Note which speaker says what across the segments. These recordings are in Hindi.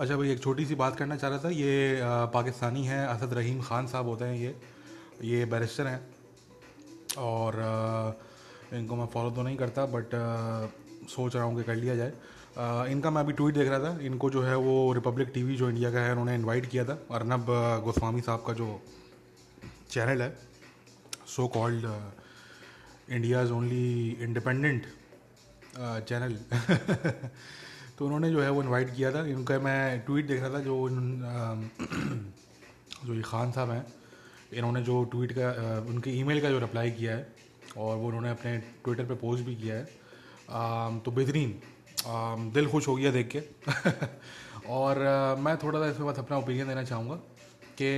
Speaker 1: अच्छा भाई एक छोटी सी बात करना चाह रहा था। ये पाकिस्तानी हैं, असद रहीम ख़ान साहब होते हैं ये। ये बैरिस्टर हैं। और इनको मैं फॉलो तो नहीं करता, बट सोच रहा हूँ कि कर लिया जाए। इनका मैं अभी ट्वीट देख रहा था। इनको जो है वो रिपब्लिक टीवी जो इंडिया का है, उन्होंने इनवाइट किया था। अर्नब गोस्वामी साहब का जो चैनल है so called India's only independent channel तो उन्होंने जो है वो इनवाइट किया था। इनका मैं ट्वीट देख रहा था जो जो ये खान साहब हैं, इन्होंने जो ट्वीट का उनके ईमेल का जो रिप्लाई किया है और वो उन्होंने अपने ट्विटर पे पोस्ट भी किया है। तो बेहतरीन। दिल खुश हो गया देख के। और मैं थोड़ा सा इसके बाद अपना ओपिनियन देना चाहूँगा कि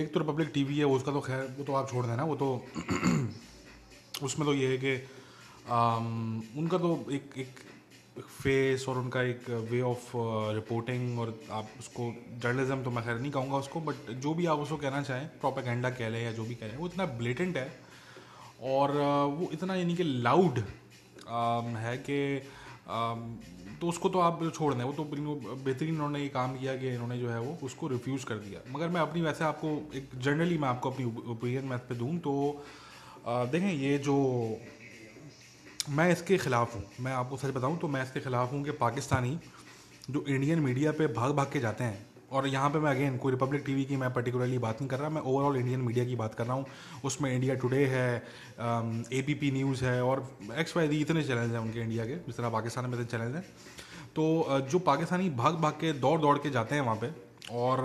Speaker 1: एक तो रिपब्लिक टीवी है, उसका तो खैर, वो तो आप छोड़ देना, वो तो उसमें तो ये है कि उनका तो एक एक फेस और उनका एक वे ऑफ़ रिपोर्टिंग और आप उसको जर्नलिज्म तो मैं खैर नहीं कहूँगा उसको बट जो भी आप उसको कहना चाहें प्रोपेगेंडा कह लें या जो भी कह लें वो इतना ब्लेटेंट है और uh, वो इतना यानी कि लाउड um, है कि um, तो उसको तो आप छोड़ दें वो तो बेहतरीन उन्होंने ये काम किया कि इन्होंने जो है वो उसको रिफ्यूज़ कर दिया। मगर मैं अपनी वैसे आपको एक जनरली मैं आपको अपनी ओपिनियन मैं पे दूँ तो uh, देखें ये जो मैं इसके ख़िलाफ़ हूँ। मैं आपको सच बताऊँ तो मैं इसके ख़िलाफ़ हूँ कि पाकिस्तानी जो इंडियन मीडिया पे भाग भाग के जाते हैं और यहाँ पे मैं अगेन कोई रिपब्लिक टीवी की मैं पर्टिकुलरली बात नहीं कर रहा, मैं ओवरऑल इंडियन मीडिया की बात कर रहा हूँ। उसमें इंडिया टुडे है ए पी पी न्यूज़ है और एक्स वाई दी इतने चैनल हैं उनके इंडिया के, जिस तरह पाकिस्तान में इतने चैनल हैं। तो जो पाकिस्तानी भाग भाग के, दौड़ दौड़ के जाते हैं वहाँ पर और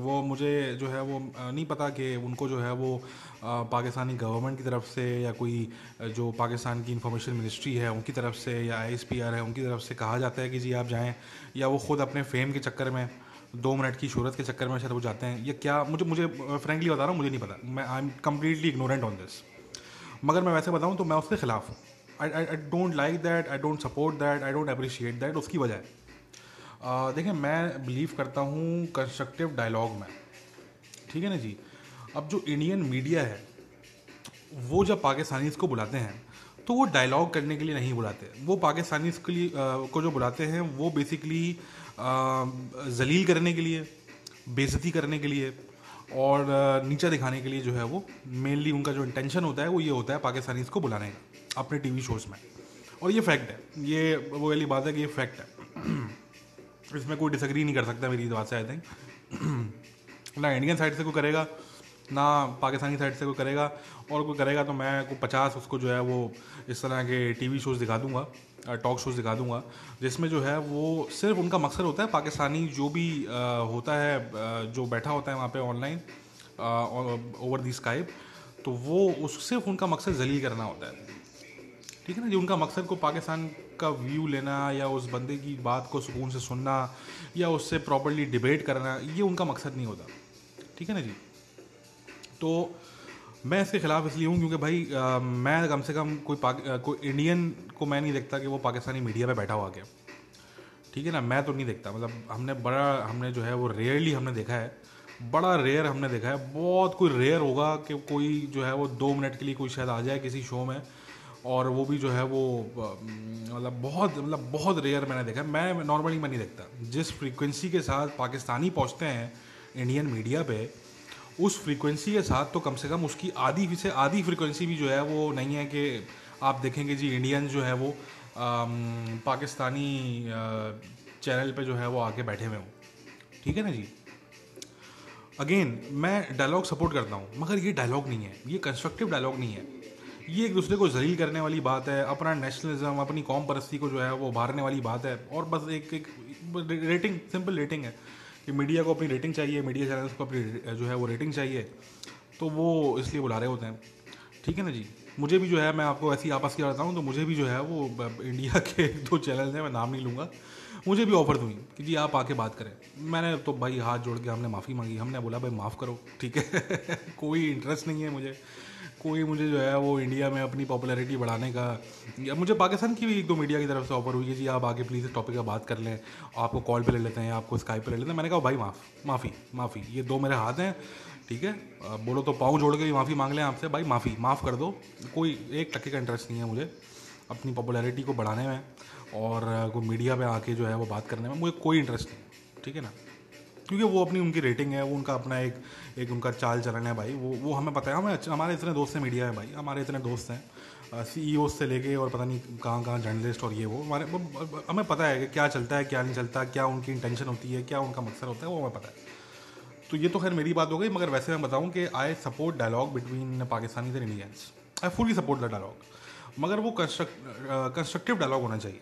Speaker 1: वो मुझे जो है वो नहीं पता कि उनको जो है वो पाकिस्तानी गवर्नमेंट की तरफ़ से या कोई जो पाकिस्तान की इंफॉर्मेशन मिनिस्ट्री है उनकी तरफ़ से या आईएसपीआर है उनकी तरफ़ से कहा जाता है कि जी आप जाएँ या वो ख़ुद अपने फेम के चक्कर में, दो मिनट की शहरत के चक्कर में शायद वो जाते हैं। या क्या, मुझे मुझे फ्रेंकली बता रहा हूँ, मुझे नहीं पता। मैं I am completely ignorant on this मगर मैं वैसे बताऊँ तो मैं उसके ख़िलाफ़ हूँ। I I don't like that I don't support that I don't appreciate that उसकी वजह है। देखिए, मैं बिलीव करता हूँ कंस्ट्रक्टिव डायलॉग में। ठीक है ना जी? अब जो इंडियन मीडिया है, वो जब पाकिस्तानीज़ को बुलाते हैं तो वो डायलॉग करने के लिए नहीं बुलाते। वो पाकिस्तानीज़ के लिए को जो बुलाते हैं, वो बेसिकली जलील करने के लिए बेजती करने के लिए और नीचा दिखाने के लिए जो है वो मेनली उनका जो इंटेंशन होता है, वो ये होता है पाकिस्तानीज़ को बुलाने का, अपने टीवी शोज़ में। और ये फैक्ट है। ये, वो वाली बात है कि ये फैक्ट है। इसमें कोई डिसग्री नहीं कर सकता मेरी बात से आई थिंक ना इंडियन साइड से कोई करेगा ना पाकिस्तानी साइड से कोई करेगा और कोई करेगा तो मैं को पचास उसको जो है वो इस तरह के टीवी शोज़ दिखा दूँगा टॉक शोज़ दिखा दूँगा जिसमें जो है वो सिर्फ़ उनका मकसद होता है पाकिस्तानी जो भी आ, होता है जो बैठा होता है वहाँ पे ऑनलाइन ओवर दी स्काइप तो वो उस सिर्फ़ उनका मकसद जलील करना होता है। ठीक है ना जी उनका मकसद को पाकिस्तान का व्यू लेना या उस बंदे की बात को सुकून से सुनना या उससे प्रॉपरली डिबेट करना ये उनका मकसद नहीं होता। ठीक है ना जी? तो मैं इसके ख़िलाफ़ इसलिए हूँ क्योंकि भाई आ, मैं कम से कम कोई पाक कोई इंडियन को मैं नहीं देखता कि वो पाकिस्तानी मीडिया पे बैठा हुआ क्या। ठीक है ना मैं तो नहीं देखता। मतलब हमने बड़ा हमने जो है वो रेयरली हमने देखा है। बड़ा रेयर हमने देखा है। बहुत कोई रेयर होगा कि कोई जो है वो दो मिनट के लिए कोई शायद आ जाए किसी शो में। और वो भी जो है वो मतलब बहुत मतलब बहुत रेयर मैंने देखा मैं नॉर्मली मैं नहीं देखता। जिस फ्रीक्वेंसी के साथ पाकिस्तानी पहुँचते हैं इंडियन मीडिया पे उस फ्रीक्वेंसी के साथ तो कम से कम उसकी आधी से आधी फ्रीक्वेंसी भी जो है वो नहीं है कि आप देखेंगे जी इंडियन जो है वो आम, पाकिस्तानी चैनल पे जो है वो आके बैठे हुए हों। ठीक है ना जी? अगेन मैं डायलॉग सपोर्ट करता हूँ मगर ये डायलॉग नहीं है। ये कंस्ट्रक्टिव डायलॉग नहीं है। ये एक दूसरे को जलील करने वाली बात है, अपना नेशनलिज्म अपनी कौम परस्ती को जो है वो उभारने वाली बात है। और बस एक एक रेटिंग सिंपल रेटिंग है कि मीडिया को अपनी रेटिंग चाहिए मीडिया चैनल्स को अपनी, जो है वो रेटिंग चाहिए तो वो इसलिए बुला रहे होते हैं। ठीक है ना जी? मुझे भी जो है, मैं आपको ऐसी आपस की बताता हूँ तो मुझे भी जो है वो, इंडिया के दो चैनल हैं, मैं नाम नहीं लूँगा। मुझे भी ऑफ़र हुई कि जी आप आके बात करें। मैंने तो भाई हाथ जोड़ के हमने माफ़ी मांगी। हमने बोला, भाई माफ़ करो। ठीक है। कोई इंटरेस्ट नहीं है मुझे। कोई मुझे जो है वो इंडिया में अपनी पॉपुलैरिटी बढ़ाने का या मुझे पाकिस्तान की भी एक दो मीडिया की तरफ़ से ऑफ़र हुई है जी आप आगे प्लीज़ इस टॉपिक का बात कर लें। आपको कॉल पे ले लेते हैं, आपको स्काइप पे ले लेते हैं। मैंने कहा, भाई माफ़, माफ़ी माफ़ी। ये दो मेरे हाथ हैं, ठीक है? बोलो तो पाँव जोड़ के भी माफ़ी मांग लें आपसे। भाई माफ़ी, माफ़ कर दो। कोई एक टक्के का इंटरेस्ट नहीं है मुझे। अपनी पॉपुलैरिटी को बढ़ाने में और कोई मीडिया पे आके जो है वो बात करने में मुझे कोई इंटरेस्ट नहीं, ठीक है ना? क्योंकि वो अपनी उनकी रेटिंग है, वो उनका अपना एक एक उनका चाल चलन है भाई, वो वो हमें पता है, हमें हमारे इतने दोस्त हैं मीडिया में भाई, हमारे इतने दोस्त हैं सी ई से लेके और पता नहीं कहाँ कहाँ जर्नलिस्ट और ये वो, हमारे हमें पता है कि क्या चलता है, क्या नहीं चलता, क्या उनकी इंटेंशन होती है, क्या उनका मकसद होता है, वो हमें पता है। तो ये तो खैर मेरी बात हो गई, मगर वैसे मैं बताऊँ कि I support dialogue between Pakistani and Indians I fully support the dialogue मगर वो कंस्ट्रक्टिव डायलॉग होना चाहिए।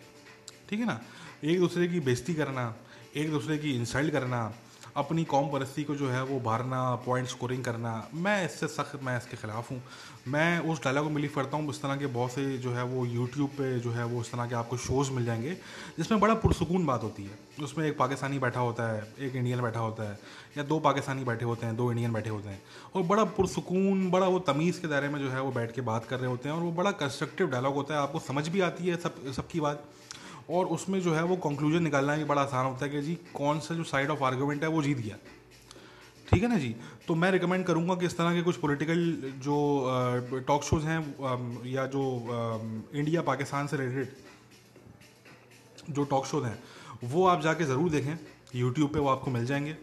Speaker 1: ठीक है ना? एक दूसरे की बेइज्जती करना, एक दूसरे की इंसल्ट करना अपनी कौम परस्ती को जो है वो भारना पॉइंट स्कोरिंग करना, मैं इससे सख्त, मैं इसके ख़िलाफ़ हूँ। मैं उस डायलॉग को बिलीव करता हूँ, इस तरह के बहुत से जो है वो यूट्यूब पे जो है वो इस तरह के आपको शोज़ मिल जाएँगे, जिसमें बड़ा पुरसकून बात होती है। उसमें एक पाकिस्तानी बैठा होता है, एक इंडियन बैठा होता है, या दो पाकिस्तानी बैठे होते हैं, दो इंडियन बैठे होते हैं, और बड़ा पुरसकून, बड़ा वो तमीज़ के दायरे में जो है वो बैठ के बात कर रहे होते हैं, और वो बड़ा कंस्ट्रक्टिव डायलॉग होता है, आपको समझ भी आती है सब, सबकी बात। और उसमें जो है वो कंक्लूजन निकालना भी बड़ा आसान होता है कि जी, कौन सा जो साइड ऑफ़ आर्गूमेंट है वो जीत गया। ठीक है ना जी? तो मैं रिकमेंड करूँगा कि इस तरह के कुछ पॉलिटिकल जो टॉक शोज़ हैं या जो इंडिया पाकिस्तान से रिलेटेड जो टॉक शोज़ हैं, वो आप जाके ज़रूर देखें। यूट्यूब पे वो आपको मिल जाएँगे।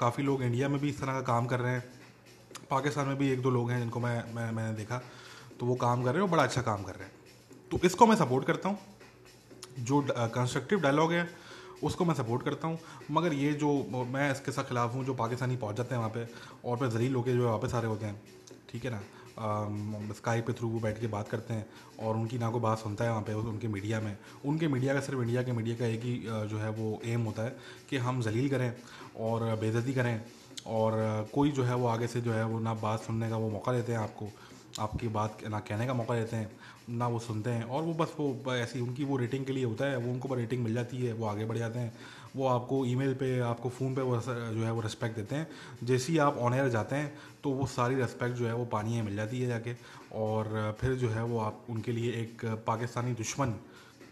Speaker 1: काफ़ी लोग इंडिया में भी इस तरह का काम कर रहे हैं। पाकिस्तान में भी एक दो लोग हैं जिनको मैं मैं, मैंने देखा। तो वो काम कर रहे हैं और बड़ा अच्छा काम कर रहे हैं। तो इसको मैं सपोर्ट करता हूँ। जो कंस्ट्रक्टिव डायलॉग है, उसको मैं सपोर्ट करता हूँ। मगर ये जो, मैं इसके साथ खिलाफ हूँ, जो पाकिस्तानी पहुँच जाते हैं वहाँ पे, और फिर जलील लोग जो है वापस आ रहे होते हैं। ठीक है ना? स्काई पे थ्रू वो बैठ के बात करते हैं, और उनकी ना को बात सुनता है वहाँ पे, उनके मीडिया में। उनके मीडिया का सिर्फ़ इंडिया के मीडिया का एक ही जो है वो एम होता है कि हम जलील करें, और बेजती करें, और कोई जो है वो आगे से जो है वो ना बात सुनने का वो मौका देते हैं आपको। आपकी बात ना कहने का मौका देते हैं, ना वो सुनते हैं। और वो बस वो ऐसी उनकी वो रेटिंग के लिए होता है, वो उनको पर रेटिंग मिल जाती है, वो आगे बढ़ जाते हैं। वो आपको ईमेल पे, आपको फ़ोन पे वो जो है वो रिस्पेक्ट देते हैं। जैसे ही आप ऑन एयर जाते हैं तो वो सारी रिस्पेक्ट जो है वो पानी में मिल जाती है जाके। और फिर जो है वो आप उनके लिए एक पाकिस्तानी दुश्मन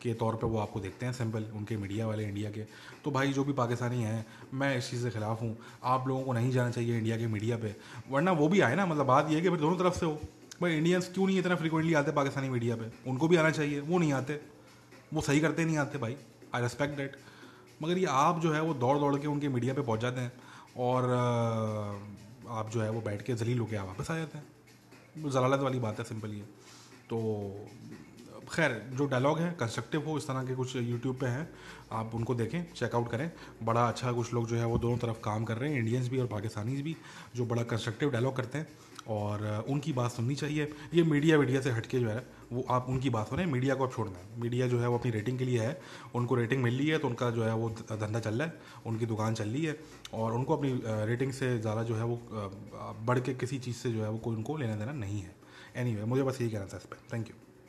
Speaker 1: के तौर पे वो आपको देखते हैं सिंपल उनके मीडिया वाले इंडिया के। तो भाई, जो भी पाकिस्तानी हैं, मैं इस चीज़ के ख़िलाफ़ हूँ। आप लोगों को नहीं जाना चाहिए इंडिया के मीडिया पे। वरना वो भी आए ना मतलब बात ये है कि फिर दोनों तरफ़ से हो। भाई इंडियंस क्यों नहीं इतना फ्रिक्वेंटली आते पाकिस्तानी मीडिया पे? उनको भी आना चाहिए, वो नहीं आते। वो सही करते नहीं आते भाई। आई रेस्पेक्ट डेट मगर ये आप जो है, वो दौड़ दौड़ के उनके मीडिया पे पहुँच जाते हैं और आप जो है, वो बैठ के जलील होकर वापस आ जाते हैं। जलालत वाली बात है सिंपल ये तो खैर, जो डायलॉग है कंस्ट्रक्टिव हो, इस तरह के कुछ यूट्यूब पे हैं, आप उनको देखें चेकआउट करें। बड़ा अच्छा कुछ लोग जो है, वो दोनों तरफ़ काम कर रहे हैं इंडियंस भी और पाकिस्तानीज भी, जो बड़ा कंस्ट्रक्टिव डायलॉग करते हैं। और उनकी बात सुननी चाहिए। ये मीडिया वीडिया से हटके जो है वो आप उनकी बात सुने मीडिया को आप छोड़ना है मीडिया जो है वो अपनी रेटिंग के लिए है। उनको रेटिंग मिल रही है तो उनका जो है वो धंधा चल रहा है। उनकी दुकान चल रही है और उनको अपनी रेटिंग से ज़्यादा जो है वो बढ़ के किसी चीज़ से जो है वो कोई उनको लेना देना नहीं है। एनी anyway, मुझे बस यही कहना था इस पर थैंक यू